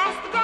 Last